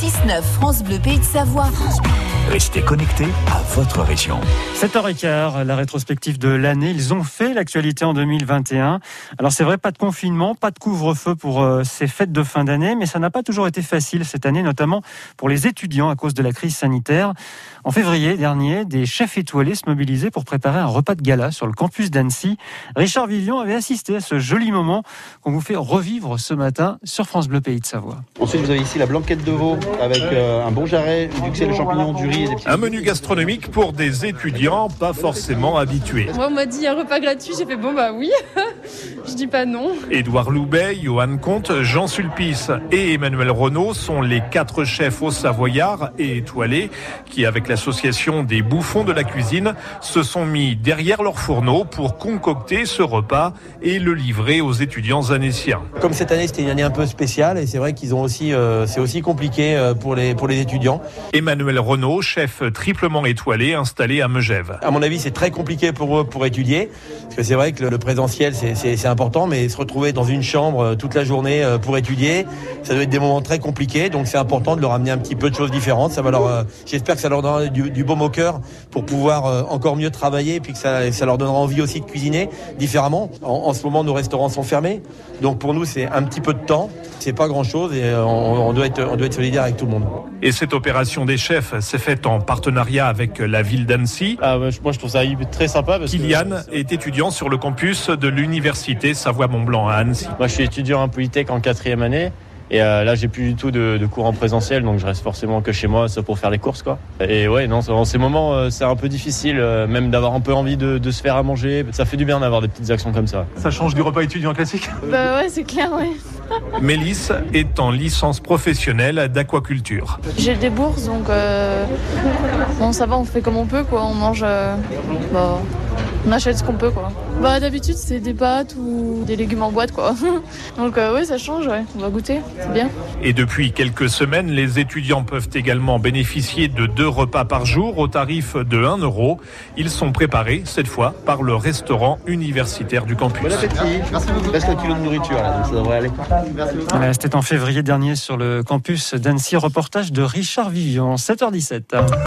6-9 France Bleu Pays de Savoie. Restez connectés à votre région. 7h15, la rétrospective de l'année. Ils ont fait l'actualité en 2021. Alors c'est vrai, pas de confinement, pas de couvre-feu pour euh, ces fêtes de fin d'année, mais ça n'a pas toujours été facile cette année, notamment pour les étudiants à cause de la crise sanitaire. En février dernier, des chefs étoilés se mobilisaient pour préparer un repas de gala sur le campus d'Annecy. Richard Vivian avait assisté à ce joli moment qu'on vous fait revivre ce matin sur France Bleu Pays de Savoie. Ensuite, vous avez ici la blanquette de veau avec euh, un bon jarret, du de champignons, du riz et des petits... Un menu gastronomique pour des étudiants pas forcément habitués. Moi, on m'a dit un repas gratuit, j'ai fait bon bah oui. Je dis pas non. Édouard Loubet, Johan Comte, Jean Sulpice et Emmanuel Renault sont les quatre chefs au Savoyard et étoilés qui, avec l'association des bouffons de la cuisine, se sont mis derrière leur fourneau pour concocter ce repas et le livrer aux étudiants anéciens. Comme cette année, c'était une année un peu spéciale et c'est vrai qu'ils ont aussi, euh, c'est aussi compliqué euh, pour les, pour les étudiants. Emmanuel Renault, chef triplement étoilé installé à Megève. À mon avis, c'est très compliqué pour eux pour étudier. Parce que c'est vrai que le, présentiel, c'est- important, mais se retrouver dans une chambre euh, toute la journée euh, pour étudier, ça doit être des moments très compliqués. Donc c'est important de leur amener un petit peu de choses différentes. Euh, j'espère que ça leur donnera du, du baume au cœur pour pouvoir encore mieux travailler, et puis que ça, ça leur donnera envie aussi de cuisiner différemment. En, ce moment, nos restaurants sont fermés, donc pour nous, c'est un petit peu de temps. C'est pas grand chose et on doit être, on doit être solidaire avec tout le monde. Et cette opération des chefs s'est faite en partenariat avec la ville d'Annecy. Ah, moi je trouve ça très sympa parce que Kylian est étudiant sur le campus de l'université Savoie-Mont-Blanc à Annecy. moi je suis étudiant en Polytech en quatrième année et euh, là j'ai plus du tout de, de cours en présentiel donc je reste forcément que chez moi ça pour faire les courses quoi. Et ouais non en ces moments euh, c'est un peu difficile euh, même d'avoir un peu envie de, de se faire à manger. Ça fait du bien d'avoir des petites actions comme ça. Ça change du repas étudiant classique? Bah ouais, c'est clair, ouais. Mélisse est en licence professionnelle d'aquaculture. J'ai des bourses, donc euh, bon, ça va, on fait comme on peut, quoi. On mange, euh, bah, on achète ce qu'on peut, quoi. Bah d'habitude c'est des pâtes ou des légumes en boîte, quoi. donc euh, ouais, ça change, ouais. On va goûter, c'est bien. Et depuis quelques semaines, les étudiants peuvent également bénéficier de deux repas par jour au tarif de 1 euro. Ils sont préparés, cette fois, par le restaurant universitaire du campus. Bon appétit. Merci beaucoup. Reste un kilo de nourriture là, donc ça devrait aller. Merci beaucoup. Voilà, C'était en février dernier sur le campus d'Annecy. Reportage de Richard Vivian, 7h17.